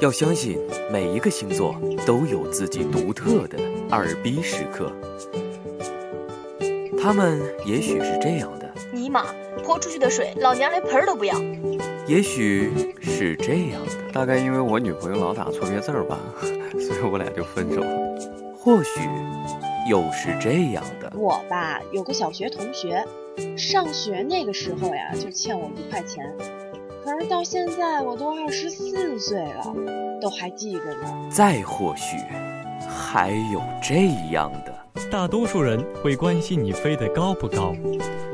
要相信每一个星座都有自己独特的二逼时刻，他们也许是这样的。尼玛，泼出去的水，老娘连盆儿都不要。也许是这样的，大概因为我女朋友老打错别字儿吧，所以我俩就分手了。或许又是这样的。我吧，有个小学同学，上学那个时候呀，就欠我一块钱。可是到现在我都二十四岁了，都还记着呢。再或许，还有这样的：大多数人会关心你飞得高不高，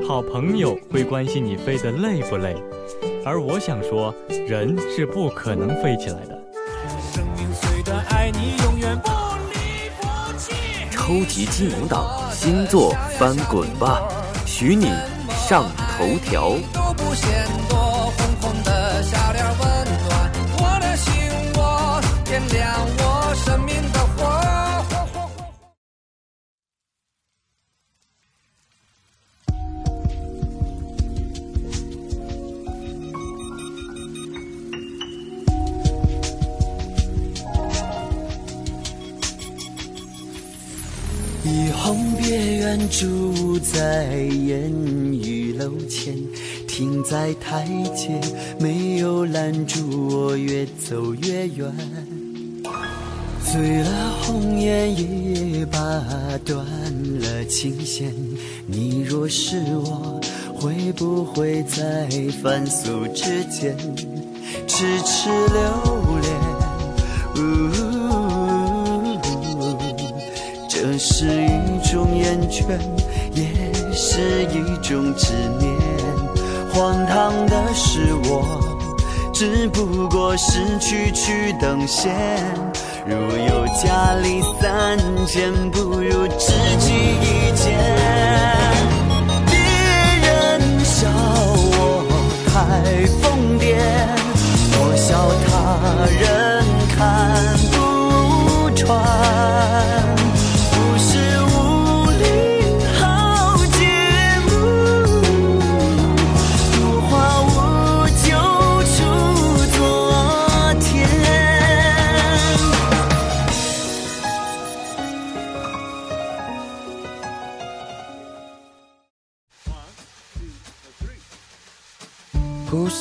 好朋友会关心你飞得累不累，而我想说，人是不可能飞起来的。生命虽短，爱你永远不离不弃超级技能党星座翻滚吧，许你上头条。以住在烟雨楼前，停在台阶，没有拦住我越走越远。醉了红颜也把断了琴弦，你若是我，会不会在凡俗之间痴痴留恋？这是一种厌倦，也是一种执念。荒唐的是我，只不过是区区等闲。如有家里三千，不如知己一见。别人笑我太疯癫，我笑他人看不穿。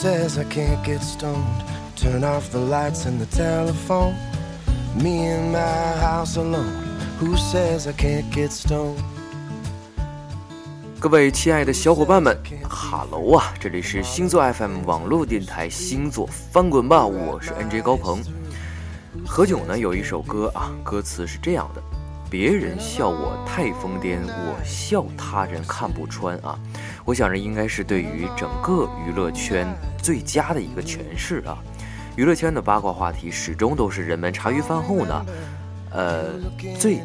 Says I can't get stoned? Turn off the lights and the telephone. Me in my house alone. Who says I can't get stoned? 各位亲爱的小伙伴们，哈喽啊！这里是星座 FM 网络电台星座翻滚吧，我是 NJ 高鹏。何炅呢有一首歌啊，歌词是这样的：别人笑我太疯癫，我笑他人看不穿啊。我想这应该是对于整个娱乐圈最佳的一个诠释啊！娱乐圈的八卦话题始终都是人们茶余饭后呢，呃，最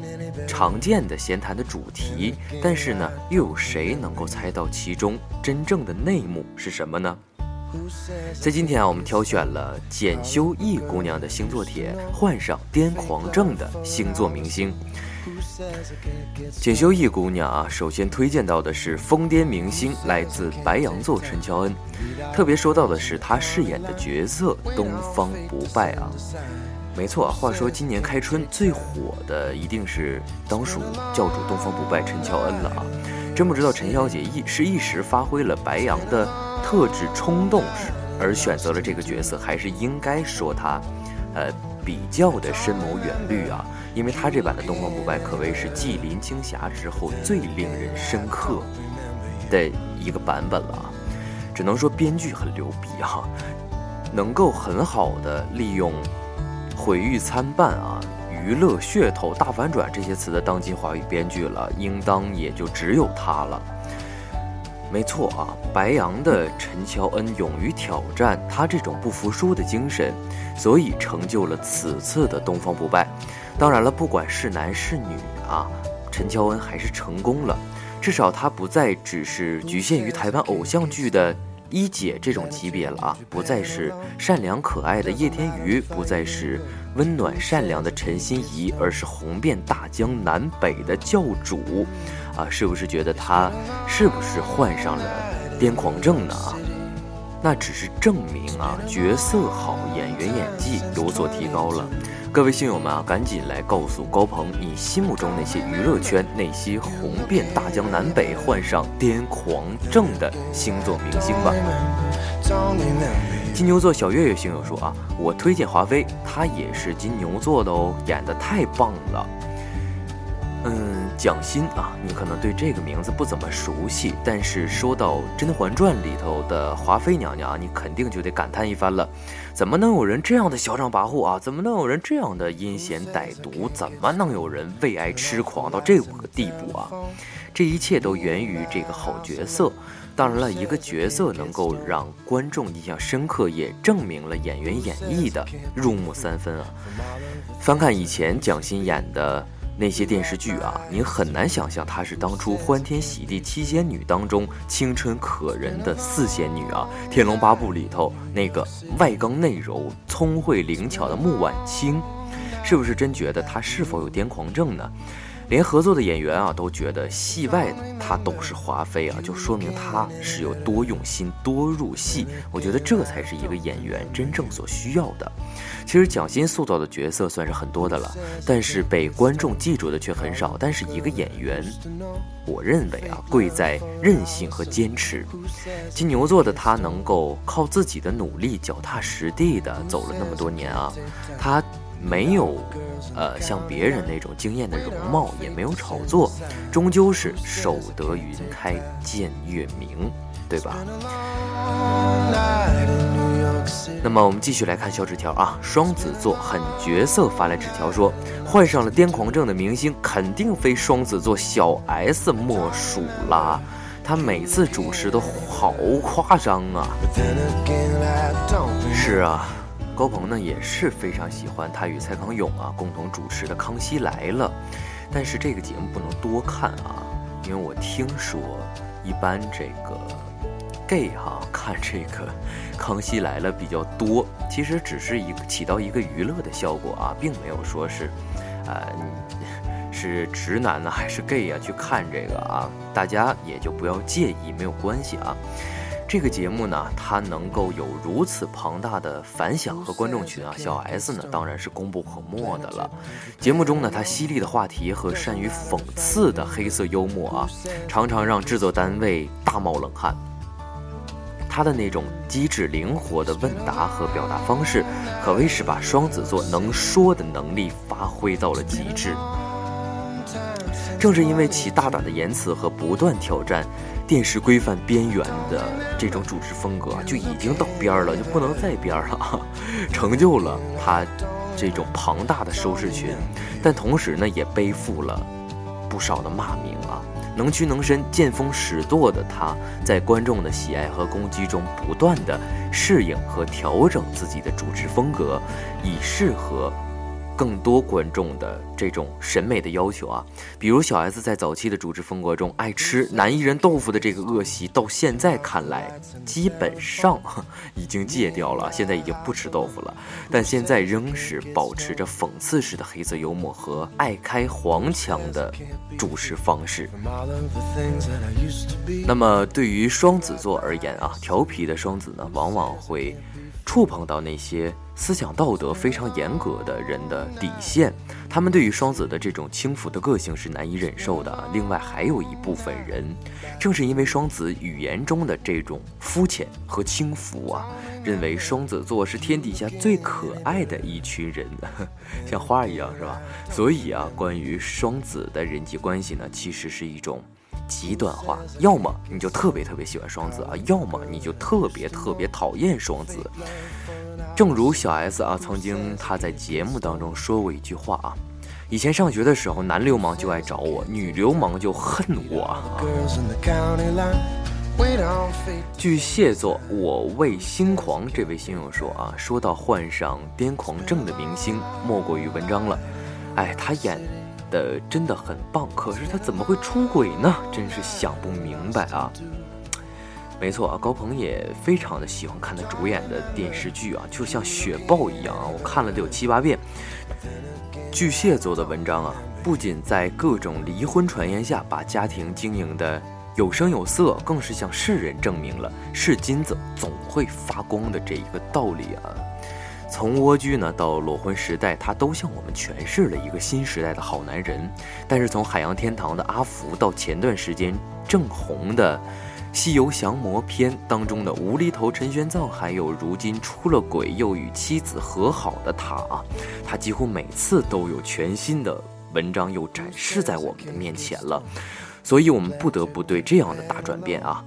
常见的闲谈的主题。但是呢，又有谁能够猜到其中真正的内幕是什么呢？在今天啊，我们挑选了简修易姑娘的星座帖，换上癫狂症的星座明星。锦绣一姑娘啊，首先推荐到的是疯癫明星，来自白羊座陈乔恩。特别说到的是她饰演的角色东方不败啊，没错。话说今年开春最火的一定是当属教主东方不败陈乔恩了啊。真不知道陈小姐一是一时发挥了白羊的特质冲动而选择了这个角色，还是应该说她，呃，比较的深谋远虑啊。因为他这版的东方不败可谓是继林青霞之后最令人深刻的一个版本了，只能说编剧很牛逼啊，能够很好的利用毁誉参半啊、娱乐噱头、大反转这些词的当今华语编剧了，应当也就只有他了。没错啊，白羊的陈乔恩勇于挑战，他这种不服输的精神，所以成就了此次的东方不败。当然了，不管是男是女啊，陈乔恩还是成功了。至少她不再只是局限于台湾偶像剧的一姐这种级别了啊，不再是善良可爱的叶天瑜，不再是温暖善良的陈心怡，而是红遍大江南北的教主啊！是不是觉得她是不是患上了癫狂症呢？啊？那只是证明啊，角色好，演员演技有所提高了。各位星友们啊，赶紧来告诉高鹏，你心目中那些娱乐圈那些红遍大江南北、患上癫狂症的星座明星吧。金牛座小月月星友说啊，我推荐华妃，她也是金牛座的哦，演的太棒了。嗯，蒋欣啊，你可能对这个名字不怎么熟悉，但是说到《甄嬛传》里头的华妃娘娘，你肯定就得感叹一番了。怎么能有人这样的嚣张跋扈啊？怎么能有人这样的阴险歹毒？怎么能有人为爱痴狂到这个地步啊？这一切都源于这个好角色。当然了，一个角色能够让观众印象深刻，也证明了演员演绎的入木三分啊。翻看以前蒋欣演的。那些电视剧啊，你很难想象她是当初《欢天喜地七仙女》当中青春可人的四仙女啊，《天龙八部》里头那个外刚内柔、聪慧灵巧的穆婉清，是不是真觉得她是否有癫狂症呢？连合作的演员啊都觉得戏外她都是华妃啊，就说明她是有多用心、多入戏。我觉得这才是一个演员真正所需要的。其实蒋欣塑造的角色算是很多的了，但是被观众记住的却很少。但是一个演员，我认为啊，贵在韧性和坚持。金牛座的他能够靠自己的努力，脚踏实地的走了那么多年啊，他。没有，呃，像别人那种惊艳的容貌，也没有炒作，终究是守得云开见月明，对吧？那么我们继续来看小纸条啊，双子座狠角色发来纸条说，患上了癫狂症的明星肯定非双子座小 S 莫属啦，他每次主持都好夸张啊。是啊。高鹏呢也是非常喜欢他与蔡康永啊共同主持的《康熙来了》，但是这个节目不能多看啊，因为我听说一般这个 gay 哈看这个《康熙来了》比较多，其实只是一个起到一个娱乐的效果啊，并没有说是，呃，是直男呢还是 gay 啊去看这个啊，大家也就不要介意，没有关系啊。这个节目呢，它能够有如此庞大的反响和观众群啊，小 S 呢当然是功不可没的了。节目中呢，他犀利的话题和善于讽刺的黑色幽默啊，常常让制作单位大冒冷汗。他的那种机智灵活的问答和表达方式，可谓是把双子座能说的能力发挥到了极致。正是因为其大胆的言辞和不断挑战。电视规范边缘的这种主持风格就已经到边儿了，就不能再边儿了，成就了他这种庞大的收视群，但同时呢，也背负了不少的骂名啊。能屈能伸、见风使舵的他，在观众的喜爱和攻击中，不断的适应和调整自己的主持风格，以适合。更多观众的这种审美的要求啊，比如小 S 在早期的主持风格中爱吃男艺人豆腐的这个恶习，到现在看来基本上 已经戒掉了，现在已经不吃豆腐了。但现在仍是保持着讽刺式的黑色幽默和爱开黄腔的主持方式。那么对于双子座而言啊，调皮的双子呢，往往会。触碰到那些思想道德非常严格的人的底线，他们对于双子的这种轻浮的个性是难以忍受的。另外，还有一部分人，正是因为双子语言中的这种肤浅和轻浮啊，认为双子座是天底下最可爱的一群人，像花一样，是吧？所以啊，关于双子的人际关系呢，其实是一种。极端化，要么你就特别特别喜欢双子啊，要么你就特别特别讨厌双子。正如小 S 啊，曾经她在节目当中说过一句话啊：以前上学的时候，男流氓就爱找我，女流氓就恨我啊。巨蟹座，我为心狂。这位星友说啊，说到患上癫狂症的明星，莫过于文章了。哎，他演。的真的很棒，可是他怎么会出轨呢？真是想不明白啊！没错啊，高鹏也非常的喜欢看他主演的电视剧啊，就像雪豹一样啊，我看了得有七八遍。巨蟹座的文章啊，不仅在各种离婚传言下把家庭经营的有声有色，更是向世人证明了是金子总会发光的这一个道理啊。从蜗居呢到裸婚时代，他都向我们诠释了一个新时代的好男人。但是从海洋天堂的阿福到前段时间正红的《西游降魔篇》当中的无厘头陈玄奘，还有如今出了轨又与妻子和好的他啊，他几乎每次都有全新的文章又展示在我们的面前了。所以，我们不得不对这样的大转变啊。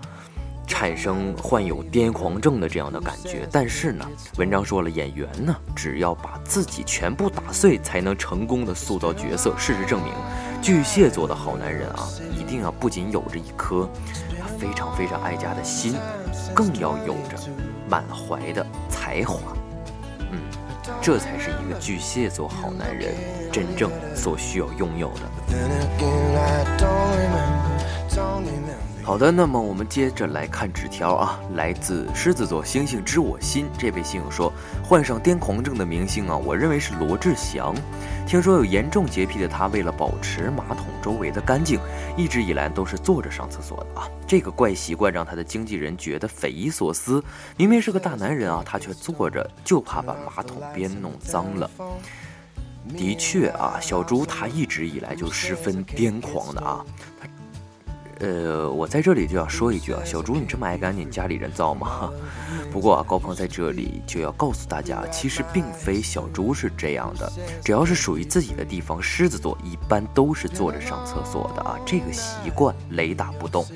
产生患有癫狂症的这样的感觉，但是呢，文章说了，演员呢，只要把自己全部打碎，才能成功的塑造角色。事实证明，巨蟹座的好男人啊，一定要不仅有着一颗非常非常爱家的心，更要有着满怀的才华。嗯，这才是一个巨蟹座好男人真正所需要拥有的。好的，那么我们接着来看纸条啊，来自狮子座星星知我心这位星友说，患上癫狂症的明星啊，我认为是罗志祥。听说有严重洁癖的他，为了保持马桶周围的干净，一直以来都是坐着上厕所的啊。这个怪习惯让他的经纪人觉得匪夷所思。明明是个大男人啊，他却坐着，就怕把马桶边弄脏了。的确啊，小猪他一直以来就十分癫狂的啊。呃，我在这里就要说一句啊，小猪，你这么爱干净，家里人造吗？不过啊，高鹏在这里就要告诉大家，其实并非小猪是这样的，只要是属于自己的地方，狮子座一般都是坐着上厕所的啊，这个习惯雷打不动。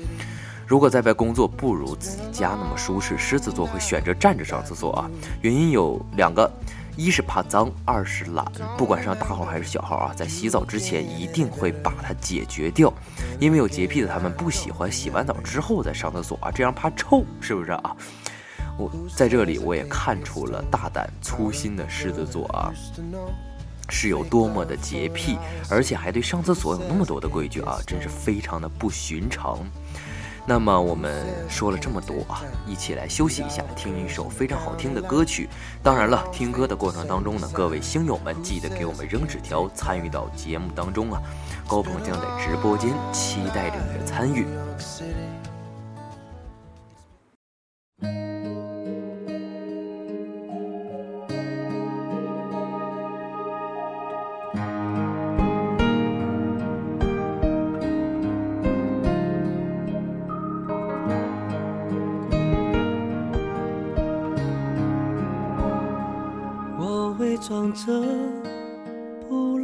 如果在外工作不如自己家那么舒适，狮子座会选择站着上厕所啊，原因有两个。一是怕脏，二是懒。不管上大号还是小号啊，在洗澡之前一定会把它解决掉。因为有洁癖的他们不喜欢洗完澡之后再上厕所啊，这样怕臭，是不是啊？我在这里我也看出了大胆粗心的狮子座啊，是有多么的洁癖，而且还对上厕所有那么多的规矩啊，真是非常的不寻常。那么我们说了这么多啊，一起来休息一下，听一首非常好听的歌曲。当然了，听歌的过程当中呢，各位星友们记得给我们扔纸条，参与到节目当中啊。高鹏将在直播间期待着你的参与。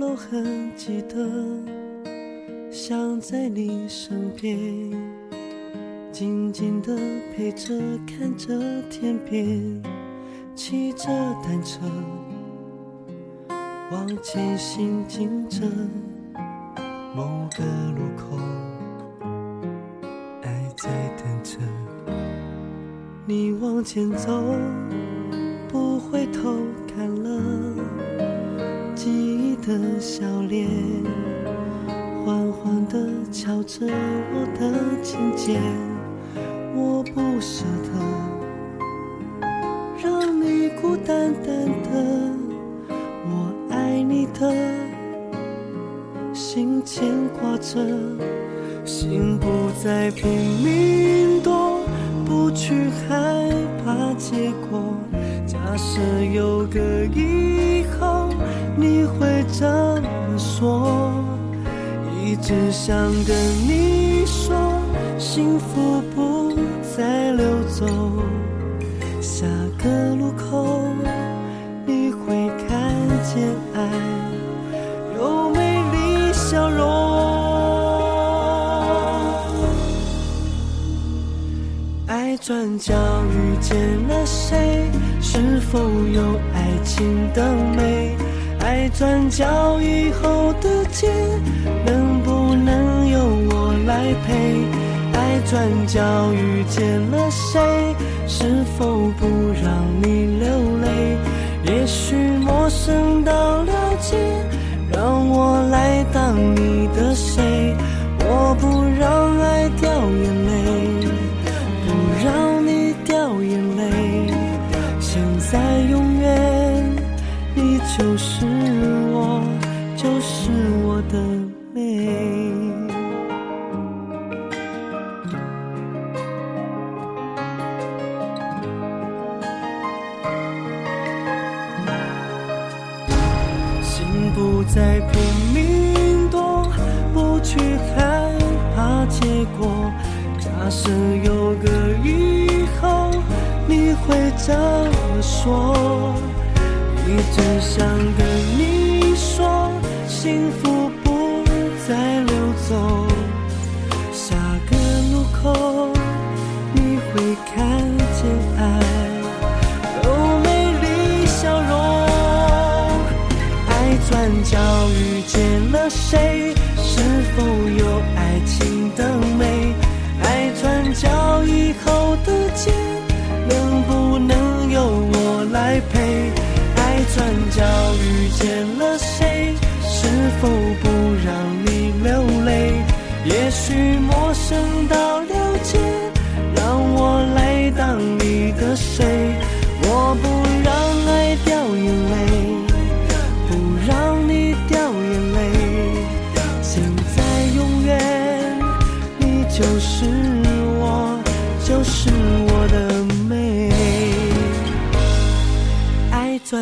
都很记得，想在你身边，静静的陪着，看着天边，骑着单车，往前行进着，某个路口，爱在等着你往前走，不回头。看了记忆的笑脸，缓缓地敲着我的琴键，我不舍得让你孤单单的，我爱你的心牵挂着，心不再拼命躲，不去害怕结果。假设有个以后，你会怎么说？一直想跟你说，幸福不再溜走。下个路口，你会看见爱有美丽笑容。爱。转角遇见了谁？是否有爱。情的美？爱转角以后的街，能不能由我来陪？爱转角遇见了谁？是否不让你流泪？也许陌生到了解，让我来当你的谁？角遇见了谁？是否有爱情的美？爱转角以后的街，能不能由我来陪？爱转角遇见了谁？是否不让你流泪？也许陌生到了解，让我来当你的谁？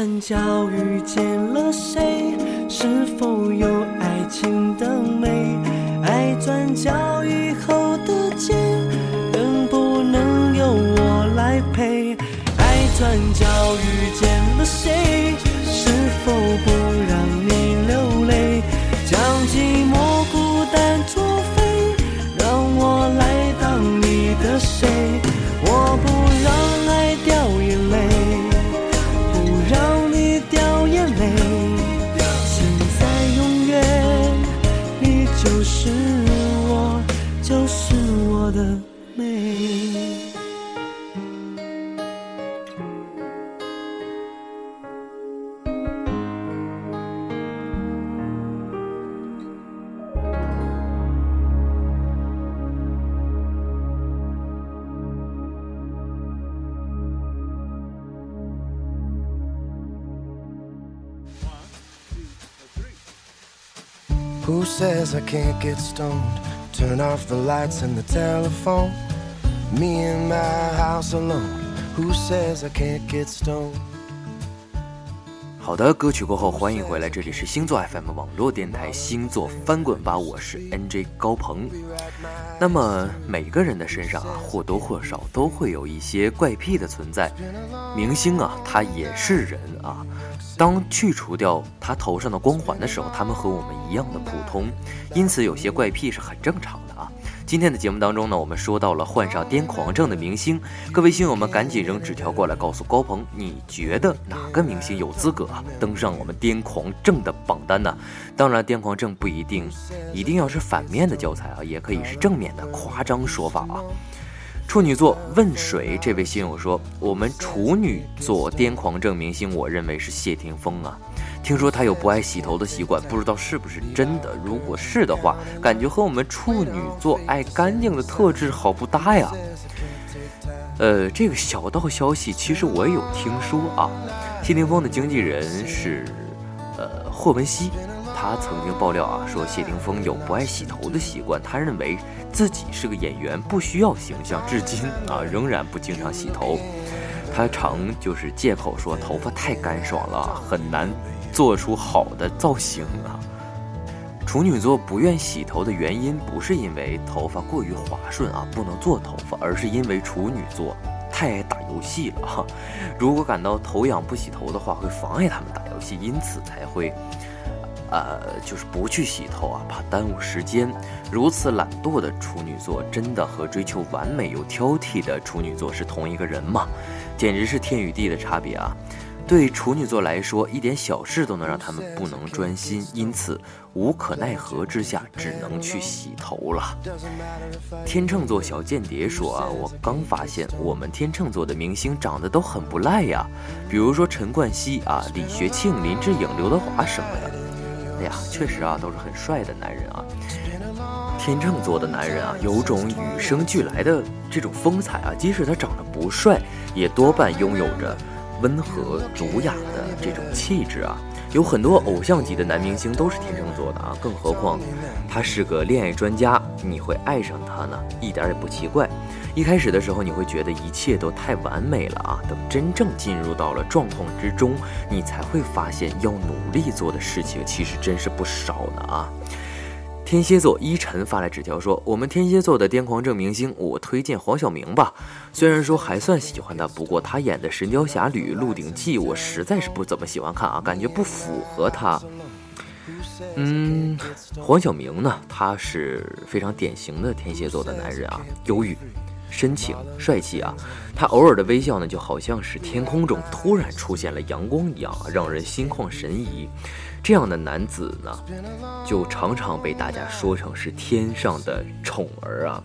转角遇见了谁？是否有爱情的美？爱转角以后的街，能不能由我来陪？爱转角遇见了谁？是否不 can't get stoned? Turn off the lights and the telephone. Me in my house alone. Who says I can't get stoned? 好的，歌曲过后欢迎回来，这里是星座 FM 网络电台星座翻滚吧，我是 NJ 高鹏。那么每个人的身上啊，或多或少都会有一些怪癖的存在。明星啊，他也是人啊。当去除掉他头上的光环的时候，他们和我们一样的普通，因此有些怪癖是很正常的啊。今天的节目当中呢，我们说到了患上癫狂症的明星，各位星友们赶紧扔纸条过来告诉高鹏，你觉得哪个明星有资格登上我们癫狂症的榜单呢？当然，癫狂症不一定一定要是反面的教材啊，也可以是正面的夸张说法啊。处女座问水这位星友说：“我们处女座癫狂症明星，我认为是谢霆锋啊。听说他有不爱洗头的习惯，不知道是不是真的。如果是的话，感觉和我们处女座爱干净的特质好不搭呀。”呃，这个小道消息其实我也有听说啊。谢霆锋的经纪人是呃霍汶希，他曾经爆料啊说谢霆锋有不爱洗头的习惯，他认为自己是个演员，不需要形象，至今啊仍然不经常洗头。他常就是借口说头发太干爽了，很难做出好的造型啊。处女座不愿洗头的原因，不是因为头发过于滑顺啊，不能做头发，而是因为处女座太爱打游戏了哈。如果感到头痒不洗头的话，会妨碍他们打游戏，因此才会，呃，就是不去洗头啊，怕耽误时间。如此懒惰的处女座，真的和追求完美又挑剔的处女座是同一个人吗？简直是天与地的差别啊！对处女座来说，一点小事都能让他们不能专心，因此无可奈何之下，只能去洗头了。天秤座小间谍说啊，我刚发现我们天秤座的明星长得都很不赖呀，比如说陈冠希啊、李学庆、林志颖、刘德华什么的。哎呀，确实啊，都是很帅的男人啊。天秤座的男人啊，有种与生俱来的这种风采啊，即使他长得不帅，也多半拥有着。温和儒雅的这种气质啊，有很多偶像级的男明星都是天秤座的啊，更何况他是个恋爱专家，你会爱上他呢，一点也不奇怪。一开始的时候，你会觉得一切都太完美了啊。等真正进入到了状况之中，你才会发现要努力做的事情其实真是不少呢啊。天蝎座依晨发来纸条说：“我们天蝎座的癫狂症明星，我推荐黄晓明吧。虽然说还算喜欢他，不过他演的《神雕侠侣》《鹿鼎记》，我实在是不怎么喜欢看啊，感觉不符合他。嗯，黄晓明呢，他是非常典型的天蝎座的男人啊，忧郁、深情、帅气啊。他偶尔的微笑呢，就好像是天空中突然出现了阳光一样，让人心旷神怡。”这样的男子呢，就常常被大家说成是天上的宠儿啊。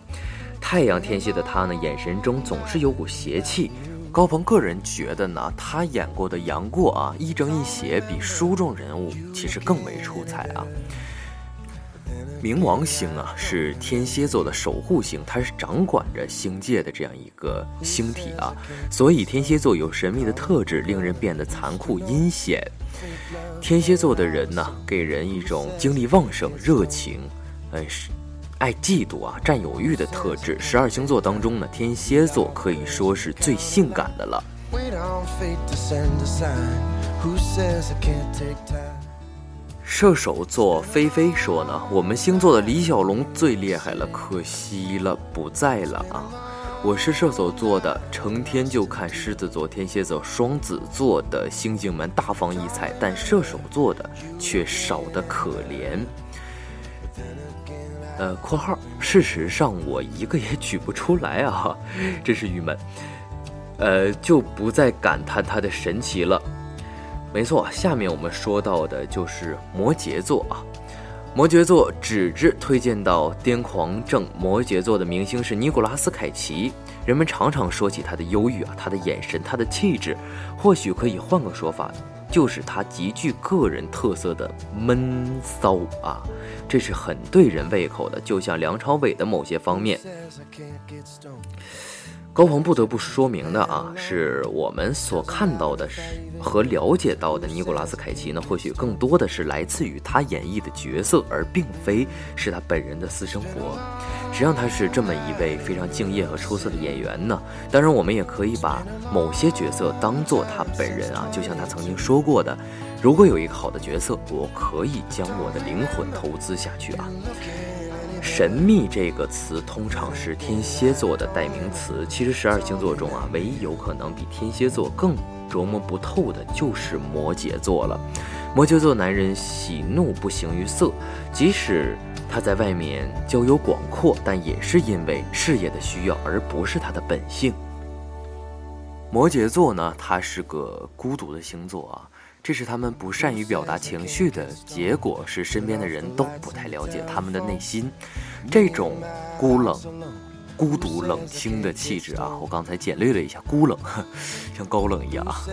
太阳天蝎的他呢，眼神中总是有股邪气。高鹏个人觉得呢，他演过的杨过啊，亦正亦邪，比书中人物其实更为出彩啊。冥王星啊，是天蝎座的守护星，它是掌管着星界的这样一个星体啊，所以天蝎座有神秘的特质，令人变得残酷阴险。天蝎座的人呢，给人一种精力旺盛、热情，呃，是爱嫉妒啊、占有欲的特质。十二星座当中呢，天蝎座可以说是最性感的了。射手座菲菲说呢，我们星座的李小龙最厉害了，可惜了，不在了啊。我是射手座的，成天就看狮子座、天蝎座、双子座的星星们大放异彩，但射手座的却少得可怜。呃，括号，事实上我一个也举不出来啊，真是郁闷。呃，就不再感叹它的神奇了。没错，下面我们说到的就是摩羯座啊。摩羯座纸质推荐到癫狂症摩羯座的明星是尼古拉斯凯奇。人们常常说起他的忧郁啊，他的眼神，他的气质。或许可以换个说法，就是他极具个人特色的闷骚啊，这是很对人胃口的。就像梁朝伟的某些方面。高鹏不得不说明的啊，是我们所看到的是和了解到的尼古拉斯凯奇呢，或许更多的是来自于他演绎的角色，而并非是他本人的私生活。实际上，他是这么一位非常敬业和出色的演员呢。当然，我们也可以把某些角色当做他本人啊，就像他曾经说过的：“如果有一个好的角色，我可以将我的灵魂投资下去啊。”神秘这个词通常是天蝎座的代名词。其实十二星座中啊，唯一有可能比天蝎座更琢磨不透的就是摩羯座了。摩羯座男人喜怒不形于色，即使他在外面交友广阔，但也是因为事业的需要，而不是他的本性。摩羯座呢，他是个孤独的星座啊。这是他们不善于表达情绪的结果，是身边的人都不太了解他们的内心。这种孤冷、孤独、冷清的气质啊，我刚才简略了一下，孤冷，像高冷一样啊，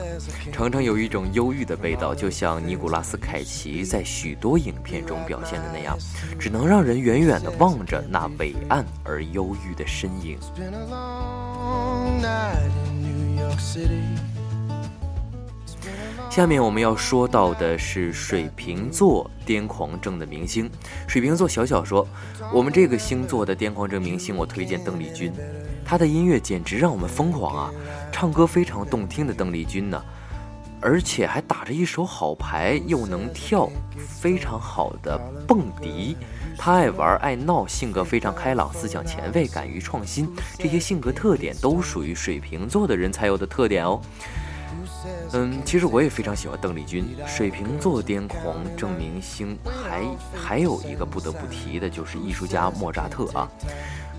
常常有一种忧郁的味道，就像尼古拉斯凯奇在许多影片中表现的那样，只能让人远远地望着那伟岸而忧郁的身影。下面我们要说到的是水瓶座癫狂症的明星。水瓶座小小说，我们这个星座的癫狂症明星，我推荐邓丽君。她的音乐简直让我们疯狂啊！唱歌非常动听的邓丽君呢，而且还打着一手好牌，又能跳，非常好的蹦迪。她爱玩爱闹，性格非常开朗，思想前卫，敢于创新，这些性格特点都属于水瓶座的人才有的特点哦。嗯，其实我也非常喜欢邓丽君。水瓶座癫狂症明星，还还有一个不得不提的，就是艺术家莫扎特啊。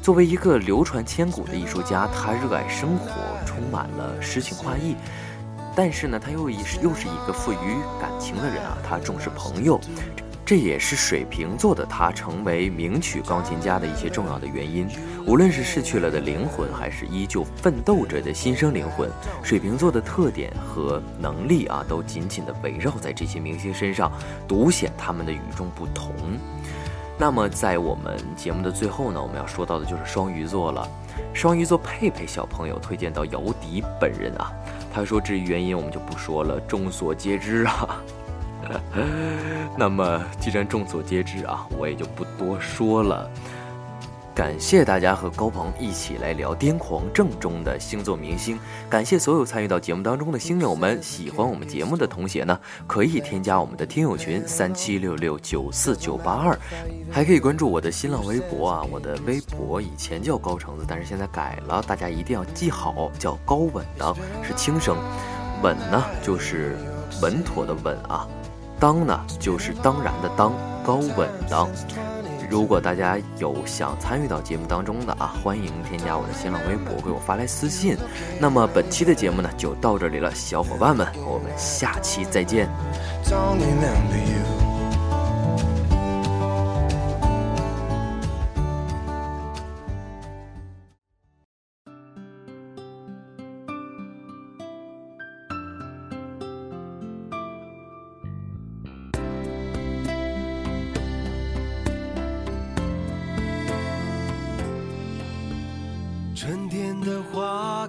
作为一个流传千古的艺术家，他热爱生活，充满了诗情画意。但是呢，他又一又是一个富于感情的人啊，他重视朋友。这也是水瓶座的他成为名曲钢琴家的一些重要的原因。无论是逝去了的灵魂，还是依旧奋斗着的新生灵魂，水瓶座的特点和能力啊，都紧紧地围绕在这些明星身上，独显他们的与众不同。那么，在我们节目的最后呢，我们要说到的就是双鱼座了。双鱼座佩佩小朋友推荐到姚笛本人啊，他说至于原因我们就不说了，众所皆知啊。那么，既然众所皆知啊，我也就不多说了。感谢大家和高鹏一起来聊癫狂正中的星座明星。感谢所有参与到节目当中的星友们。喜欢我们节目的同学呢，可以添加我们的听友群三七六六九四九八二，还可以关注我的新浪微博啊。我的微博以前叫高橙子，但是现在改了，大家一定要记好，叫高稳当，是轻声。稳呢就是稳妥的稳啊，当呢就是当然的当，高稳当。如果大家有想参与到节目当中的啊，欢迎添加我的新浪微博，给我发来私信。那么本期的节目呢就到这里了，小伙伴们，我们下期再见。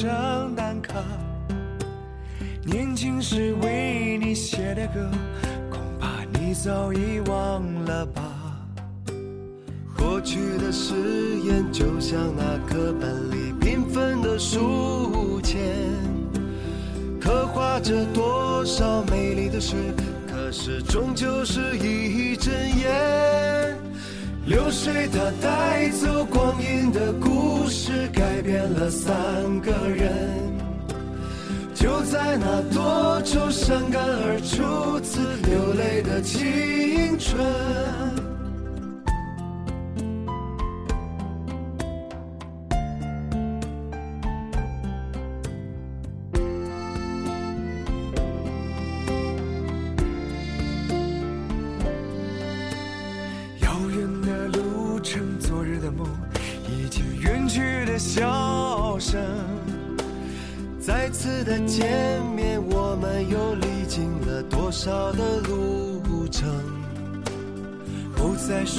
圣诞卡。年轻时为你写的歌，恐怕你早已忘了吧。过去的誓言，就像那课本里缤纷的书签，刻画着多少美丽的诗，可是终究是一阵烟。流水它带走光阴，了三个人。就在那多愁善感而初次流泪的青春。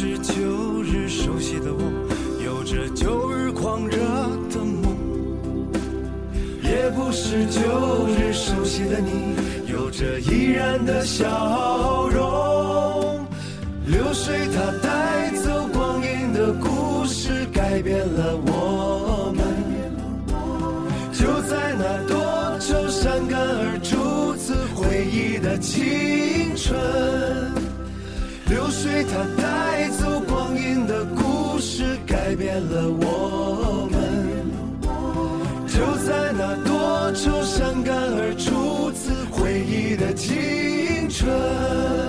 是旧日熟悉的我，有着旧日狂热的梦；也不是旧日熟悉的你，有着依然的笑容。流水它带走光阴的故事，改变了我们。就在那多愁善感而初次回忆的青春，流水它带，改变了我们。就在那多愁善感而初次回忆的青春。